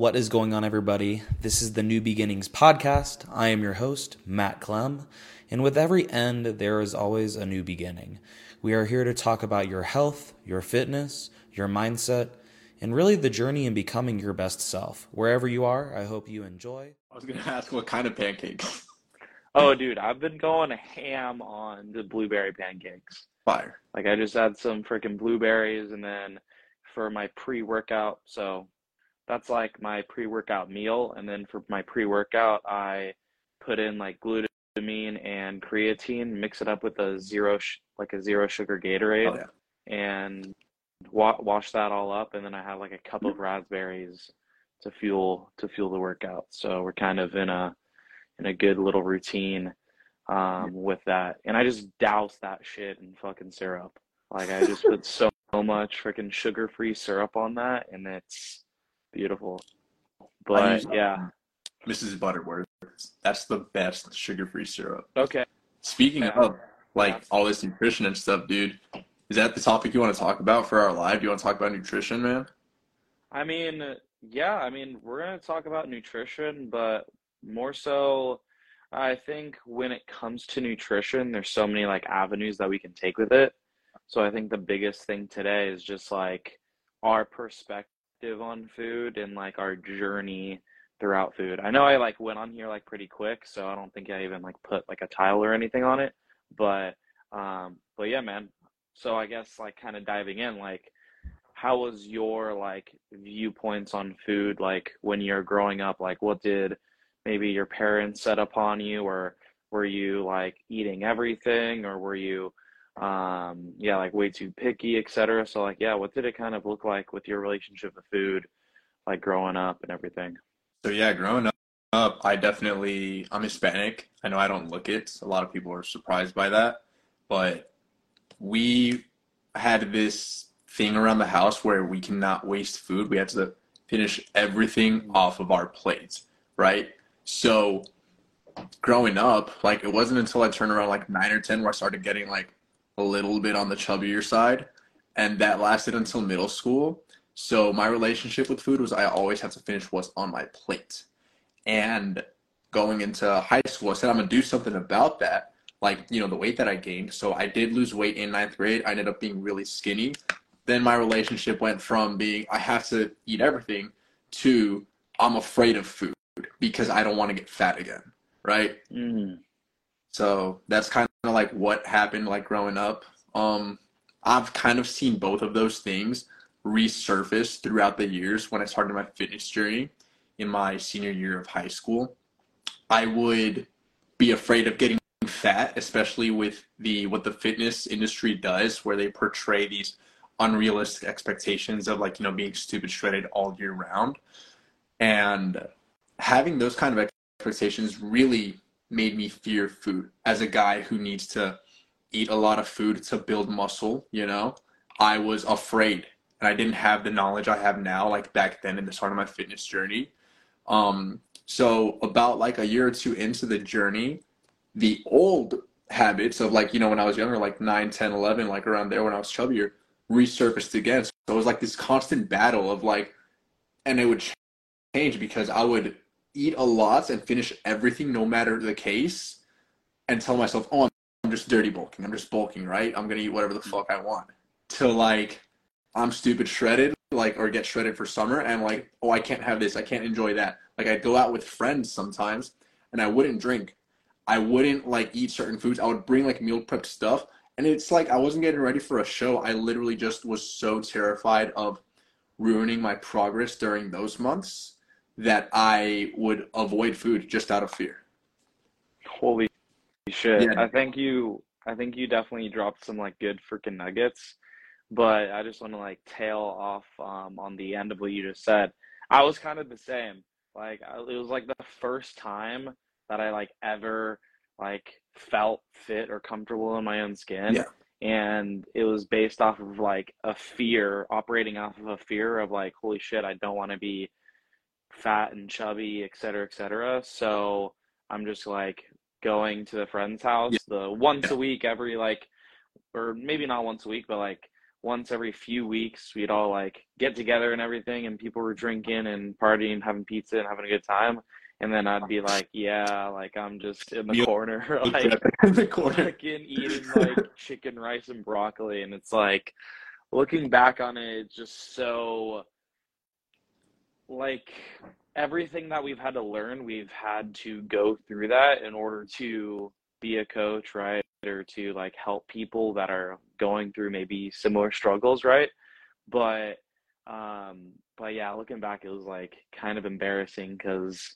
what is going on, everybody? This is the New Beginnings podcast. I am your host, Matt Clem, and with every end, there is always a new beginning. We are here to talk about your health, your fitness, your mindset, and really the journey in becoming your best self. Wherever you are, I hope you enjoy. I was gonna ask what kind of pancakes. Oh, dude, I've been going ham on the blueberry pancakes. Fire. Like I just had some freaking blueberries and then for my pre-workout, so that's like my pre-workout meal and then for my pre-workout I put in like glutamine and creatine, mix it up with a zero sh- like a zero sugar Gatorade Oh yeah. and wa- wash that all up and then I have like a cup of raspberries to fuel to fuel the workout. So we're kind of in a in a good little routine um, with that. And I just douse that shit in fucking syrup. Like I just put so, so much freaking sugar-free syrup on that and it's beautiful. But use, um, yeah. Mrs. Butterworth. That's the best sugar-free syrup. Okay. Speaking Yeah. of like all this nutrition and stuff, dude, is that the topic you want to talk about for our live? Do you want to talk about nutrition, man? I mean, yeah, I mean, we're going to talk about nutrition, but more so, I think when it comes to nutrition, there's so many like avenues that we can take with it. So I think the biggest thing today is just like our perspective on food and like our journey throughout food. I know I like went on here like pretty quick, so I don't think I even like put like a tile or anything on it, but um but yeah, man. So I guess like kind of diving in like how was your like viewpoints on food like when you're growing up like what did maybe your parents set upon you or were you like eating everything or were you um yeah like way too picky etc so like yeah what did it kind of look like with your relationship with food like growing up and everything So yeah, growing up, up, I definitely I'm Hispanic. I know I don't look it. A lot of people are surprised by that, but we had this thing around the house where we cannot waste food. We had to finish everything off of our plates, right? So growing up, like it wasn't until I turned around like nine or ten where I started getting like a little bit on the chubbier side, and that lasted until middle school. So my relationship with food was I always had to finish what's on my plate. And going into high school, I said I'm gonna do something about that. Like, you know, the weight that I gained. So I did lose weight in ninth grade. I ended up being really skinny. Then my relationship went from being I have to eat everything to I'm afraid of food because I don't want to get fat again. Right? mm. So that's kind of like what happened like growing up. Um, I've kind of seen both of those things resurface throughout the years when I started my fitness journey in my senior year of high school. I would be afraid of getting fat, especially with the what the fitness industry does, where they portray these unrealistic expectations of like, you know, being stupid shredded all year round. And having those kind of expectations really made me fear food as a guy who needs to eat a lot of food to build muscle, you know. I was afraid and I didn't have the knowledge I have now like back then in the start of my fitness journey. Um so about like a year or two into the journey, the old habits of like, you know, when I was younger, like 9, 10, 11, like around there when I was chubbier, resurfaced again. So it was like this constant battle of like and it would change because I would eat a lot and finish everything no matter the case and tell myself, oh, I'm just dirty bulking. I'm just bulking, right? I'm gonna eat whatever the fuck I want. Till like I'm stupid shredded, like or get shredded for summer and like, oh, I can't have this. I can't enjoy that. Like I'd go out with friends sometimes and I wouldn't drink. I wouldn't like eat certain foods. I would bring like meal prepped stuff. And it's like I wasn't getting ready for a show. I literally just was so terrified of ruining my progress during those months that I would avoid food just out of fear. holy shit Yeah. i think you i think you definitely dropped some like good freaking nuggets but i just want to like tail off um, on the end of what you just said i was kind of the same like I- it was like the first time that i like ever like felt fit or comfortable in my own skin Yeah. and it was based off of like a fear operating off of a fear of like holy shit i don't want to be fat and chubby et cetera et cetera so i'm just like going to the friend's house the once Yeah. a week every like or maybe not once a week but like once every few weeks we'd all like get together and everything and people were drinking and partying having pizza and having a good time and then i'd be like yeah like i'm just in the corner like in the corner. fucking eating like chicken rice and broccoli and it's like looking back on it it's just so like everything that we've had to learn we've had to go through that in order to be a coach right? Or to like help people that are going through maybe similar struggles right? But um but yeah looking back it was like kind of embarrassing because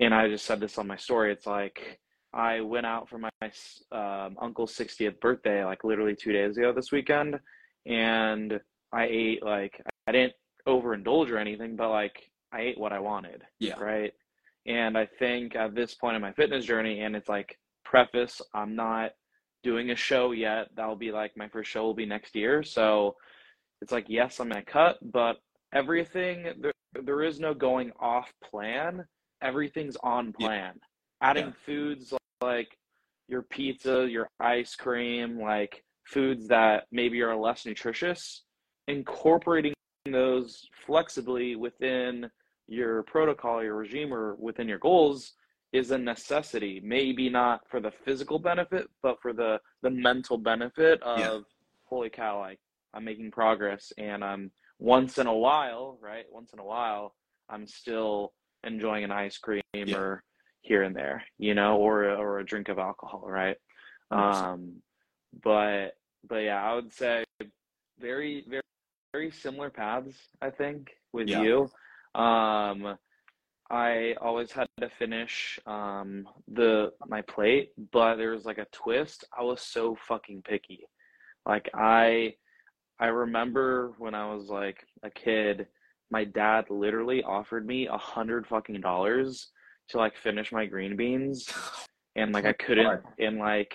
and i just said this on my story it's like I went out for my um, uncle's 60th birthday, like literally two days ago this weekend, and I ate like I didn't overindulge or anything, but like I ate what I wanted, Yeah. right? And I think at this point in my fitness journey, and it's like preface, I'm not doing a show yet. That'll be like my first show will be next year, so it's like yes, I'm gonna cut, but everything there there is no going off plan. Everything's on Yeah. plan. Adding Yeah. foods like your pizza, your ice cream, like foods that maybe are less nutritious, incorporating those flexibly within your protocol, your regime, or within your goals is a necessity. Maybe not for the physical benefit, but for the the mental benefit of Yeah. holy cow, like I'm making progress and I'm once in a while, right? Once in a while, I'm still enjoying an ice cream Yeah. or here and there, you know, or or a drink of alcohol, right? Um, but but yeah, I would say very very very similar paths. I think with Yeah. you. Um, I always had to finish um the my plate, but there was like a twist. I was so fucking picky. Like I I remember when I was like a kid, my dad literally offered me a hundred fucking dollars to like finish my green beans and like I couldn't and like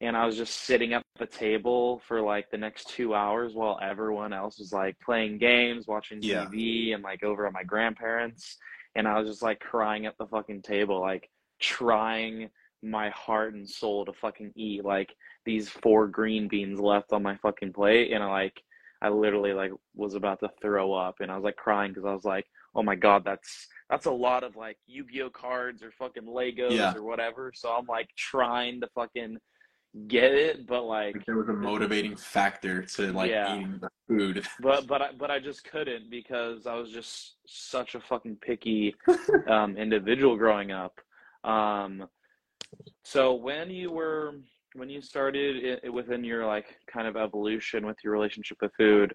and I was just sitting at the table for like the next two hours while everyone else was like playing games, watching Yeah. TV and like over at my grandparents and I was just like crying at the fucking table, like trying my heart and soul to fucking eat like these four green beans left on my fucking plate and I like I literally like was about to throw up and I was like crying because I was like, oh my god, that's that's a lot of like Yu-Gi-Oh cards or fucking Legos Yeah. or whatever. So I'm like trying to fucking get it, but like Like there was a motivating factor to like Yeah. eating the food. but but I, but I just couldn't because I was just such a fucking picky um, individual growing up. Um, so when you were when you started i within your like kind of evolution with your relationship with food,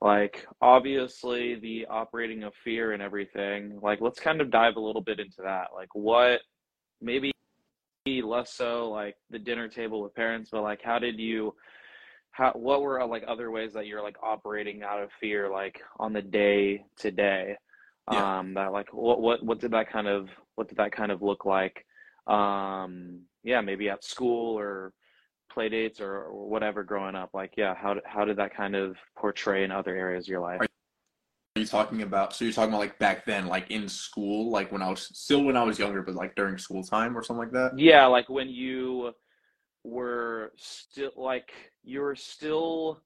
like obviously the operating of fear and everything. Like let's kind of dive a little bit into that. Like what maybe less so like the dinner table with parents, but like how did you how what were like other ways that you're like operating out of fear like on the day to day Yeah. um that like what what what did that kind of what did that kind of look like? Um yeah maybe at school or play dates or, or whatever growing up like yeah how how did that kind of portray in other areas of your life you talking about so you're talking about like back then, like in school, like when I was still when I was younger, but like during school time or something like that? yeah like when you were still like you were still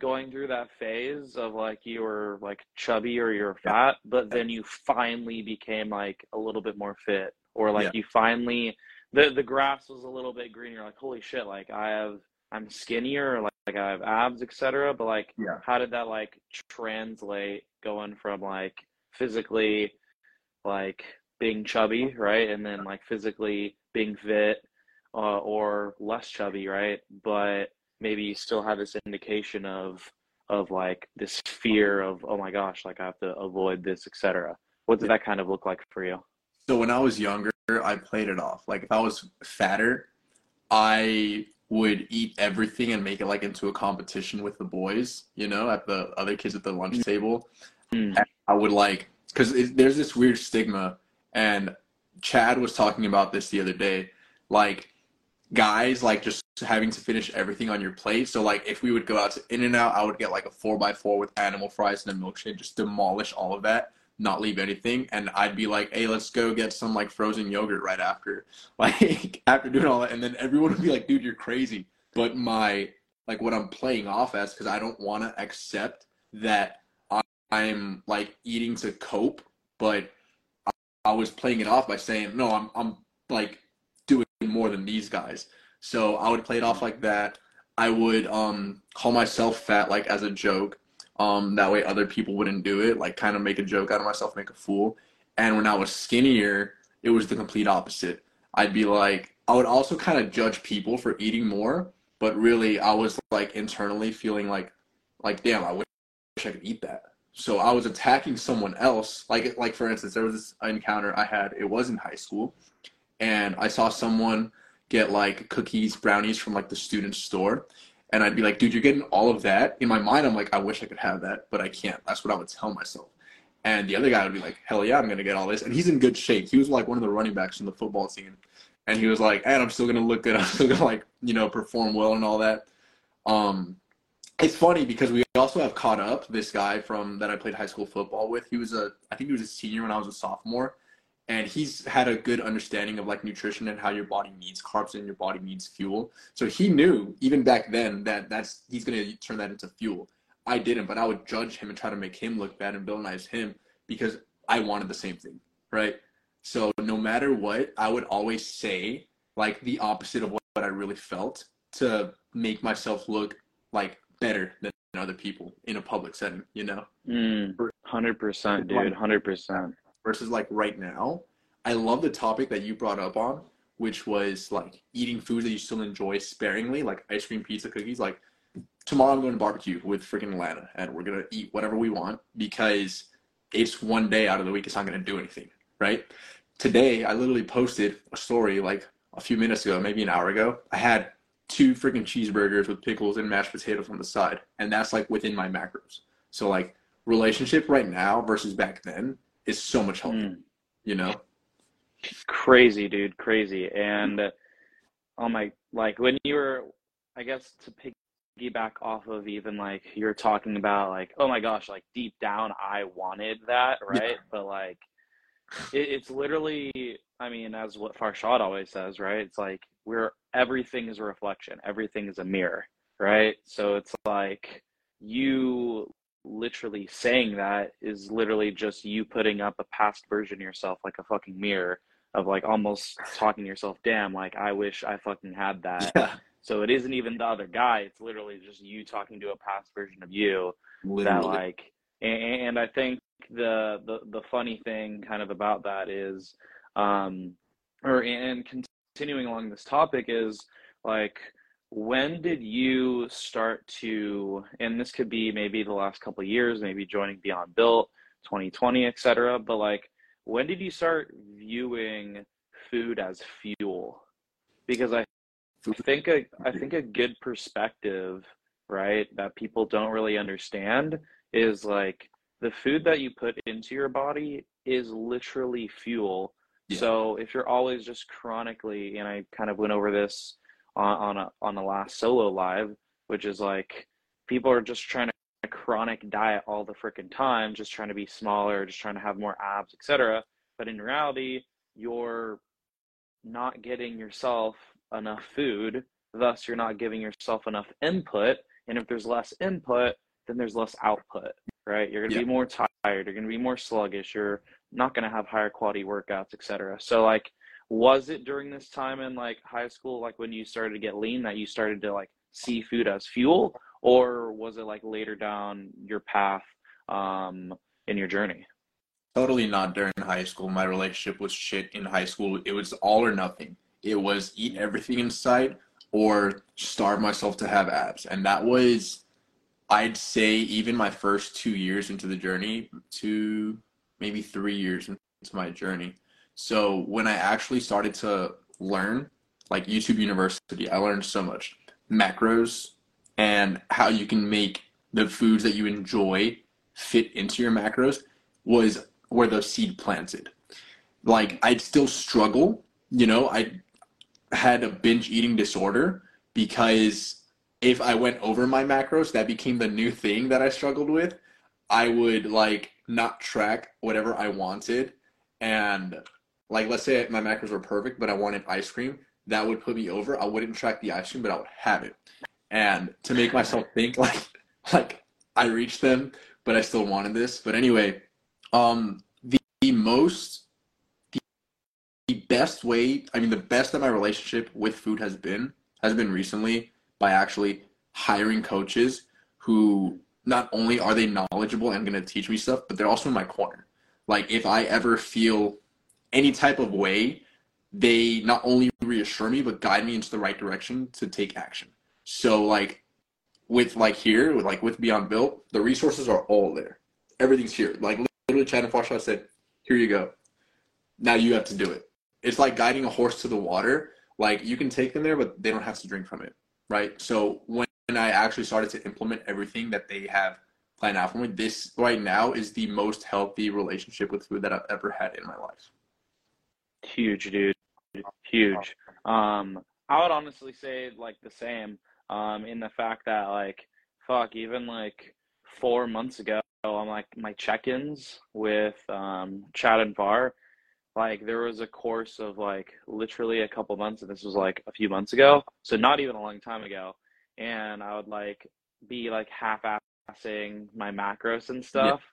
going through that phase of like you were like chubby or you're fat but then you finally became like a little bit more fit or like Yeah. you finally the the grass was a little bit greener like holy shit like i have i'm skinnier like, like i have abs etc but like Yeah. how did that like translate going from like physically like being chubby right and then like physically being fit uh, or less chubby right but maybe you still have this indication of of like this fear of oh my gosh like i have to avoid this etc what did that kind of look like for you So when I was younger, I played it off. Like if I was fatter, I would eat everything and make it like into a competition with the boys, you know, at the other kids at the lunch table. Mm. I would like because there's this weird stigma, and Chad was talking about this the other day. Like guys like just having to finish everything on your plate. So like if we would go out to In and Out, I would get like a four by four with animal fries and a milkshake, just demolish all of that, not leave anything. And I'd be like, hey, let's go get some like frozen yogurt right after. Like after doing all that, and then everyone would be like, dude, you're crazy. But my like what I'm playing off as because I don't want to accept that I'm like eating to cope, but I, I was playing it off by saying, no, I'm I'm like doing more than these guys. So I would play it off like that. I would um call myself fat like as a joke. Um that way other people wouldn't do it, like kind of make a joke out of myself, make a fool. And when I was skinnier, it was the complete opposite. I'd be like I would also kind of judge people for eating more, but really I was like internally feeling like like damn, I wish I could eat that. So I was attacking someone else. Like like for instance, there was this encounter I had. It was in high school, and I saw someone get like cookies, brownies from like the student store, and I'd be like, "Dude, you're getting all of that." In my mind, I'm like, "I wish I could have that, but I can't." That's what I would tell myself. And the other guy would be like, "Hell yeah, I'm gonna get all this." And he's in good shape. He was like one of the running backs in the football team, and he was like, "And I'm still gonna look good. I'm still gonna like you know perform well and all that." Um, it's funny because we also have caught up this guy from that I played high school football with. He was a I think he was a senior when I was a sophomore, and he's had a good understanding of like nutrition and how your body needs carbs and your body needs fuel. So he knew even back then that that's he's gonna turn that into fuel. I didn't, but I would judge him and try to make him look bad and villainize him because I wanted the same thing, right? So no matter what, I would always say like the opposite of what, I really felt to make myself look like better than other people in a public setting, you know? Mm, 100%, dude, 100%. Versus like right now, I love the topic that you brought up on, which was like eating food that you still enjoy sparingly, like ice cream, pizza, cookies. Like tomorrow I'm going to barbecue with freaking Atlanta and we're to eat whatever we want because it's one day out of the week. It's not going to do anything, right? Today, I literally posted a story like a few minutes ago, maybe an hour ago. I had two freaking cheeseburgers with pickles and mashed potatoes on the side, and that's like within my macros. So like relationship right now versus back then is so much healthier. Mm. You know, crazy, dude, crazy. And oh my, like when you were, I guess to piggyback off of even like you're talking about like, oh my gosh, like deep down I wanted that, right? Yeah. But like, it, it's literally, I mean, as what Farshad always says, right? It's like we're everything is a reflection, everything is a mirror, right? So it's like you literally saying that is literally just you putting up a past version of yourself like a fucking mirror of like almost talking to yourself, damn, like I wish I fucking had that. Yeah. So it isn't even the other guy, it's literally just you talking to a past version of you literally. that like and, and I think the, the the funny thing kind of about that is um or and continuing along this topic is like when did you start to and this could be maybe the last couple years maybe joining beyond built 2020 etc but like when did you start viewing food as fuel because i think a, i think a good perspective right that people don't really understand is like the food that you put into your body is literally fuel yeah. So if you're always just chronically, and I kind of went over this on on a, on the last solo live, which is like people are just trying to chronic diet all the freaking time, just trying to be smaller, just trying to have more abs, etc. But in reality, you're not getting yourself enough food, thus you're not giving yourself enough input. And if there's less input, then there's less output, right? You're gonna yeah. be more tired, you're gonna be more sluggish, you're not going to have higher quality workouts, etc. So like, was it during this time in like high school, like when you started to get lean, that you started to like see food as fuel, or was it like later down your path um, in your journey? Totally not during high school. My relationship was shit in high school. It was all or nothing. It was eat everything in sight or starve myself to have abs. And that was, I'd say, even my first two years into the journey, two, maybe three years into my journey. So when I actually started to learn, like YouTube University, I learned so much macros and how you can make the foods that you enjoy fit into your macros was where the seed planted. Like I'd still struggle, you know, I had a binge eating disorder because if I went over my macros, that became the new thing that I struggled with. I would like not track whatever I wanted. And like, let's say my macros were perfect, but I wanted ice cream. That would put me over. I wouldn't track the ice cream, but I would have it. and to make myself think like like I reached them, but I still wanted this. But anyway, um, the, the most the, the best way, I mean, the best that my relationship with food has been has been recently by actually hiring coaches who not only are they knowledgeable and going to teach me stuff, but they're also in my corner. Like if I ever feel any type of way, they not only reassure me but guide me into the right direction to take action. So like with like here, with like with Beyond Built, the resources are all there. Everything's here. Like literally, Chad and Farshad said, "Here you go. Now you have to do it." It's like guiding a horse to the water. Like you can take them there, but they don't have to drink from it, right? So when I actually started to implement everything that they have planned out for me, this right now is the most healthy relationship with food that I've ever had in my life. Huge, dude. Huge. Um, I would honestly say like the same um, in the fact that like fuck even like four months ago on like my check-ins with um, Chad and Far, like there was a course of like literally a couple months, and this was like a few months ago, so not even a long time ago, and I would like be like half-assing my macros and stuff. Yeah.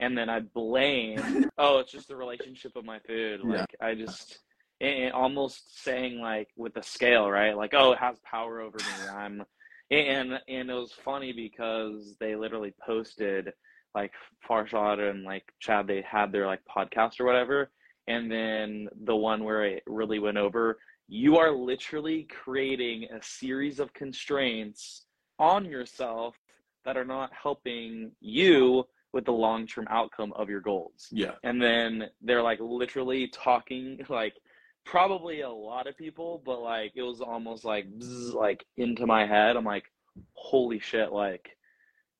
And then I blame, oh, it's just the relationship of my food. Like yeah. I just, and almost saying like with a scale, right? Like, oh, it has power over me. I'm, and and it was funny because they literally posted like Farshad and like Chad, they had their like podcast or whatever, and then the one where it really went over. You are literally creating a series of constraints on yourself that are not helping you with the long term outcome of your goals. Yeah. And then they're like literally talking like probably a lot of people, but like it was almost like bzz, like into my head. I'm like, holy shit, like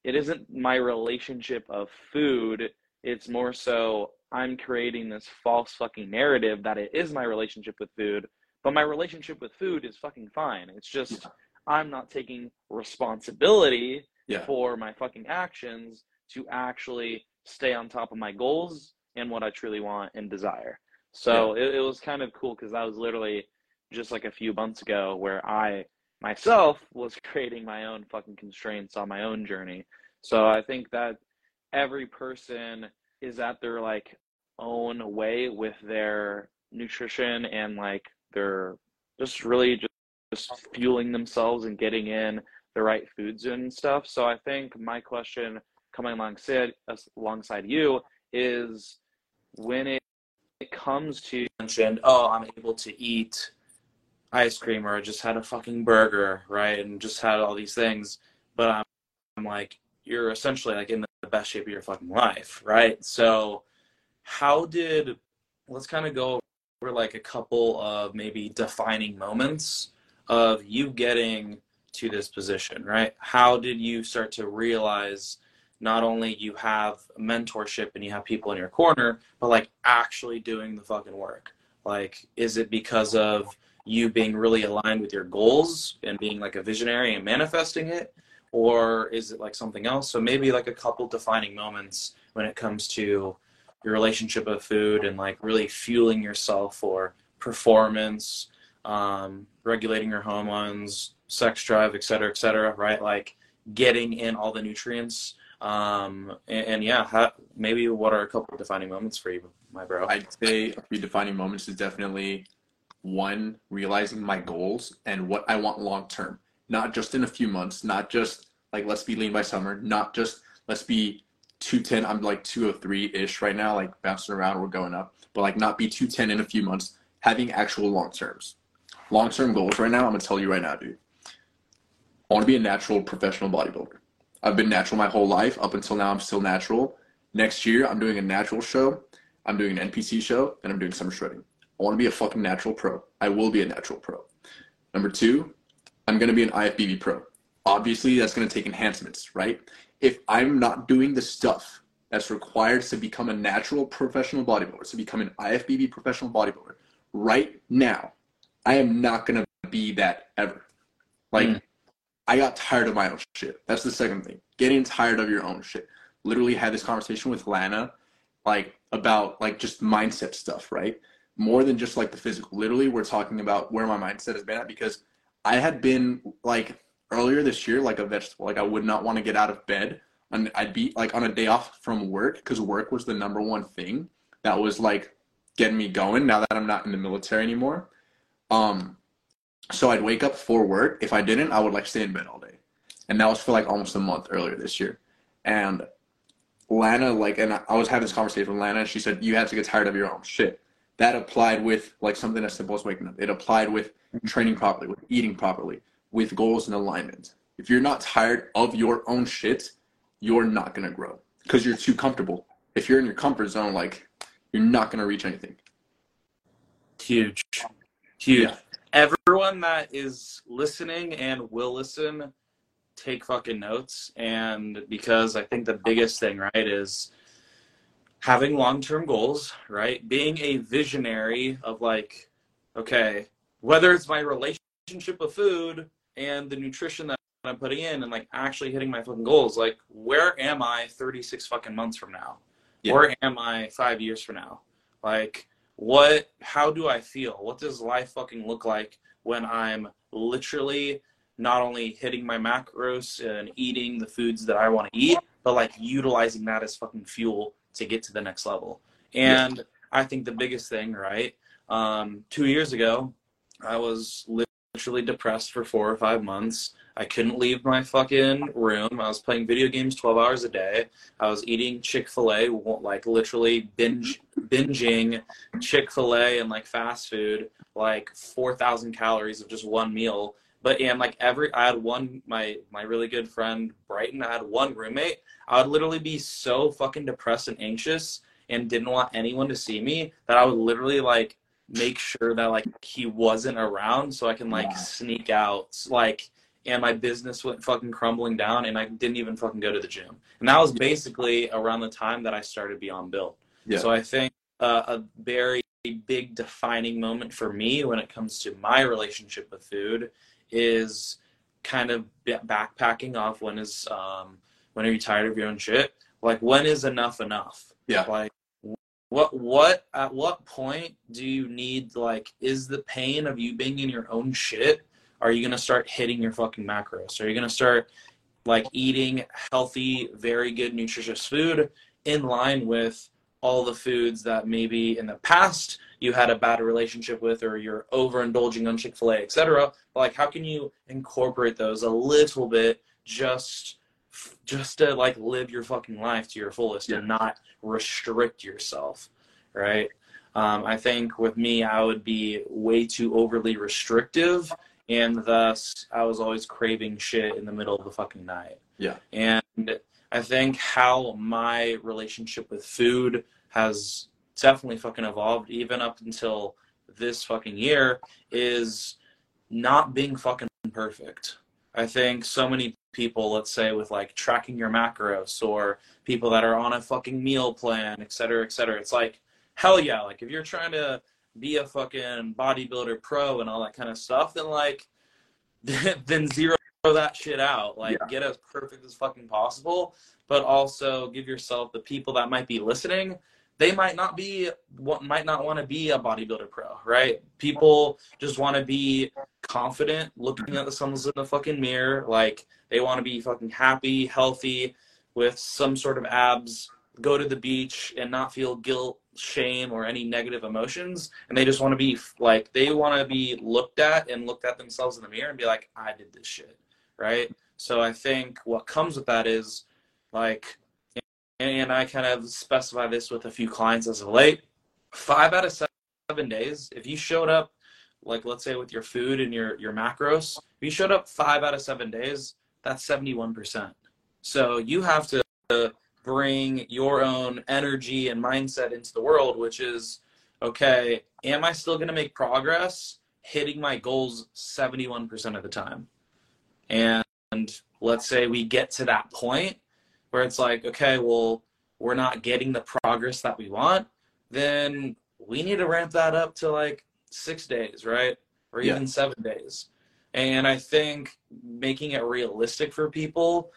it isn't my relationship of food. It's more so I'm creating this false fucking narrative that it is my relationship with food, but my relationship with food is fucking fine. It's just yeah. I'm not taking responsibility yeah. for my fucking actions to actually stay on top of my goals and what I truly want and desire. So yeah. it, it was kind of cool because that was literally just like a few months ago where I myself was creating my own fucking constraints on my own journey. So I think that every person is at their like own way with their nutrition and like their just really just, just fueling themselves and getting in the right foods and stuff. So I think my question coming alongside alongside you is when it it comes to mentioned, oh, I'm able to eat ice cream or I just had a fucking burger, right? And just had all these things. But I'm, I'm like, you're essentially like in the best shape of your fucking life, right? So how did let's kind of go over like a couple of maybe defining moments of you getting to this position, right? How did you start to realize not only you have mentorship and you have people in your corner, but like actually doing the fucking work. Like, is it because of you being really aligned with your goals and being like a visionary and manifesting it? Or is it like something else? So maybe like a couple defining moments when it comes to your relationship with food and like really fueling yourself for performance, um, regulating your hormones, sex drive, et cetera, et cetera, right? Like getting in all the nutrients um, and, and yeah, how, maybe what are a couple defining moments for you, my bro? I'd say a few defining moments is definitely one, realizing my goals and what I want long term, not just in a few months, not just like let's be lean by summer, not just let's be 210. I'm like 203 ish right now, like bouncing around, we're going up, but like not be 210 in a few months, having actual long terms. Long term goals right now, I'm gonna tell you right now, dude. I wanna be a natural professional bodybuilder. I've been natural my whole life. Up until now, I'm still natural. Next year, I'm doing a natural show. I'm doing an NPC show, and I'm doing summer shredding. I want to be a fucking natural pro. I will be a natural pro. Number two, I'm going to be an IFBB pro. Obviously, that's going to take enhancements, right? If I'm not doing the stuff that's required to become a natural professional bodybuilder, to become an IFBB professional bodybuilder, right now, I am not going to be that ever. Like, mm. I got tired of my own shit. That's the second thing. Getting tired of your own shit. Literally had this conversation with Lana, like about like just mindset stuff, right? More than just like the physical. Literally, we're talking about where my mindset has been at because I had been like earlier this year like a vegetable. Like I would not want to get out of bed and I'd be like on a day off from work because work was the number one thing that was like getting me going now that I'm not in the military anymore. Um, so I'd wake up for work. If I didn't, I would like stay in bed all day. And that was for like almost a month earlier this year. And Lana, like, and I was having this conversation with Lana, and she said, You have to get tired of your own shit. That applied with like something as simple as waking up. It applied with training properly, with eating properly, with goals and alignment. If you're not tired of your own shit, you're not gonna grow because you're too comfortable. If you're in your comfort zone, like you're not gonna reach anything. Huge, huge. Yeah. Everyone that is listening and will listen, take fucking notes. And because I think the biggest thing, right, is having long term goals, right? Being a visionary of like, okay, whether it's my relationship with food and the nutrition that I'm putting in and like actually hitting my fucking goals, like where am I 36 fucking months from now? Yeah. Where am I five years from now? Like, what, how do I feel? What does life fucking look like when I'm literally not only hitting my macros and eating the foods that I want to eat, but like utilizing that as fucking fuel to get to the next level. And yeah. I think the biggest thing, right? Um, two years ago, I was literally depressed for four or five months. I couldn't leave my fucking room. I was playing video games 12 hours a day. I was eating Chick fil A, like literally binge, binging Chick fil A and like fast food, like 4,000 calories of just one meal. But and like every, I had one, my, my really good friend Brighton, I had one roommate. I would literally be so fucking depressed and anxious and didn't want anyone to see me that I would literally like make sure that like he wasn't around so I can like yeah. sneak out. Like, and my business went fucking crumbling down and I didn't even fucking go to the gym. And that was basically around the time that I started Beyond Built. Yeah. So I think uh, a very big defining moment for me when it comes to my relationship with food is kind of backpacking off when is um when are you tired of your own shit like when is enough enough yeah like what what at what point do you need like is the pain of you being in your own shit are you gonna start hitting your fucking macros are you gonna start like eating healthy very good nutritious food in line with all the foods that maybe in the past you had a bad relationship with or you're overindulging on chick-fil-a etc like how can you incorporate those a little bit just just to like live your fucking life to your fullest yeah. and not restrict yourself, right? Um, I think with me, I would be way too overly restrictive, and thus I was always craving shit in the middle of the fucking night. Yeah. And I think how my relationship with food has definitely fucking evolved, even up until this fucking year, is not being fucking perfect. I think so many people, let's say with like tracking your macros or people that are on a fucking meal plan, et cetera, et cetera. It's like, hell yeah. Like if you're trying to be a fucking bodybuilder pro and all that kind of stuff, then like, then zero that shit out. Like yeah. get as perfect as fucking possible, but also give yourself the people that might be listening they might not be what might not want to be a bodybuilder pro, right? People just want to be confident looking at themselves in the fucking mirror, like they want to be fucking happy, healthy, with some sort of abs, go to the beach and not feel guilt, shame, or any negative emotions. And they just want to be like they want to be looked at and looked at themselves in the mirror and be like, I did this shit. Right. So I think what comes with that is like and I kind of specify this with a few clients as of late. Five out of seven days, if you showed up, like let's say with your food and your your macros, if you showed up five out of seven days, that's seventy one percent. So you have to bring your own energy and mindset into the world, which is okay. Am I still going to make progress? Hitting my goals seventy one percent of the time, and let's say we get to that point where it's like, okay, well, we're not getting the progress that we want, then we need to ramp that up to like six days, right? Or even yeah. seven days. And I think making it realistic for people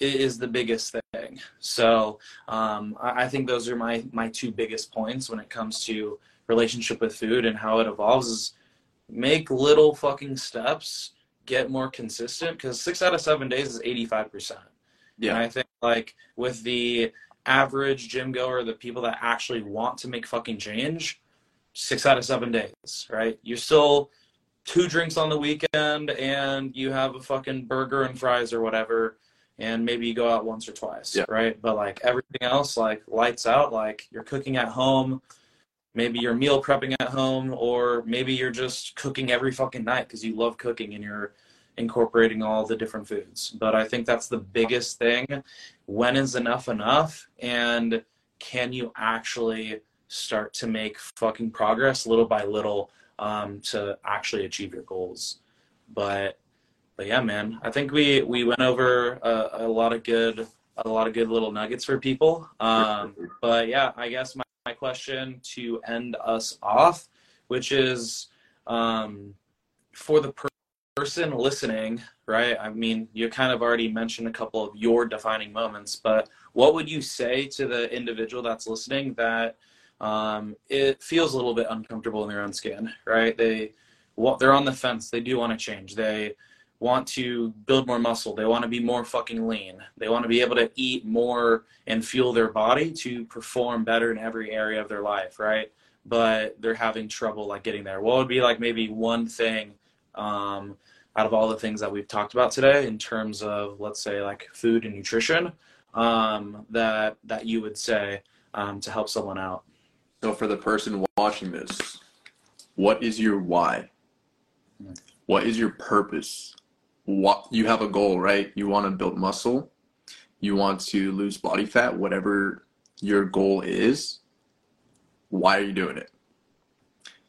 is the biggest thing. So um, I think those are my my two biggest points when it comes to relationship with food and how it evolves. Is make little fucking steps get more consistent because six out of seven days is 85%. And Yeah. I think like with the average gym goer, the people that actually want to make fucking change, six out of seven days, right? You're still two drinks on the weekend and you have a fucking burger and fries or whatever, and maybe you go out once or twice, Yeah. right? But like everything else, like lights out, like you're cooking at home, maybe you're meal prepping at home, or maybe you're just cooking every fucking night because you love cooking and you're incorporating all the different foods. But I think that's the biggest thing. When is enough enough? And can you actually start to make fucking progress little by little um, to actually achieve your goals? But but yeah, man, I think we we went over a, a lot of good a lot of good little nuggets for people. Um, but yeah, I guess my, my question to end us off, which is um, for the per- person listening, right? I mean, you kind of already mentioned a couple of your defining moments, but what would you say to the individual that's listening that um, it feels a little bit uncomfortable in their own skin, right? They wa- they're on the fence. They do want to change. They want to build more muscle. They want to be more fucking lean. They want to be able to eat more and fuel their body to perform better in every area of their life, right? But they're having trouble like getting there. What would be like maybe one thing um, out of all the things that we've talked about today in terms of let's say like food and nutrition um, that that you would say um, to help someone out? So for the person watching this, what is your why? What is your purpose? What you have a goal, right? You want to build muscle, you want to lose body fat, whatever your goal is. Why are you doing it?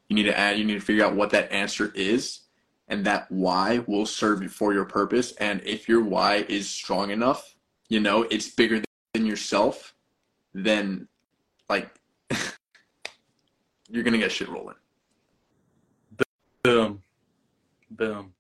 You need to add, you need to figure out what that answer is, and that why will serve you for your purpose. And if your why is strong enough, you know, it's bigger than yourself, then like you're gonna get shit rolling. Boom, boom.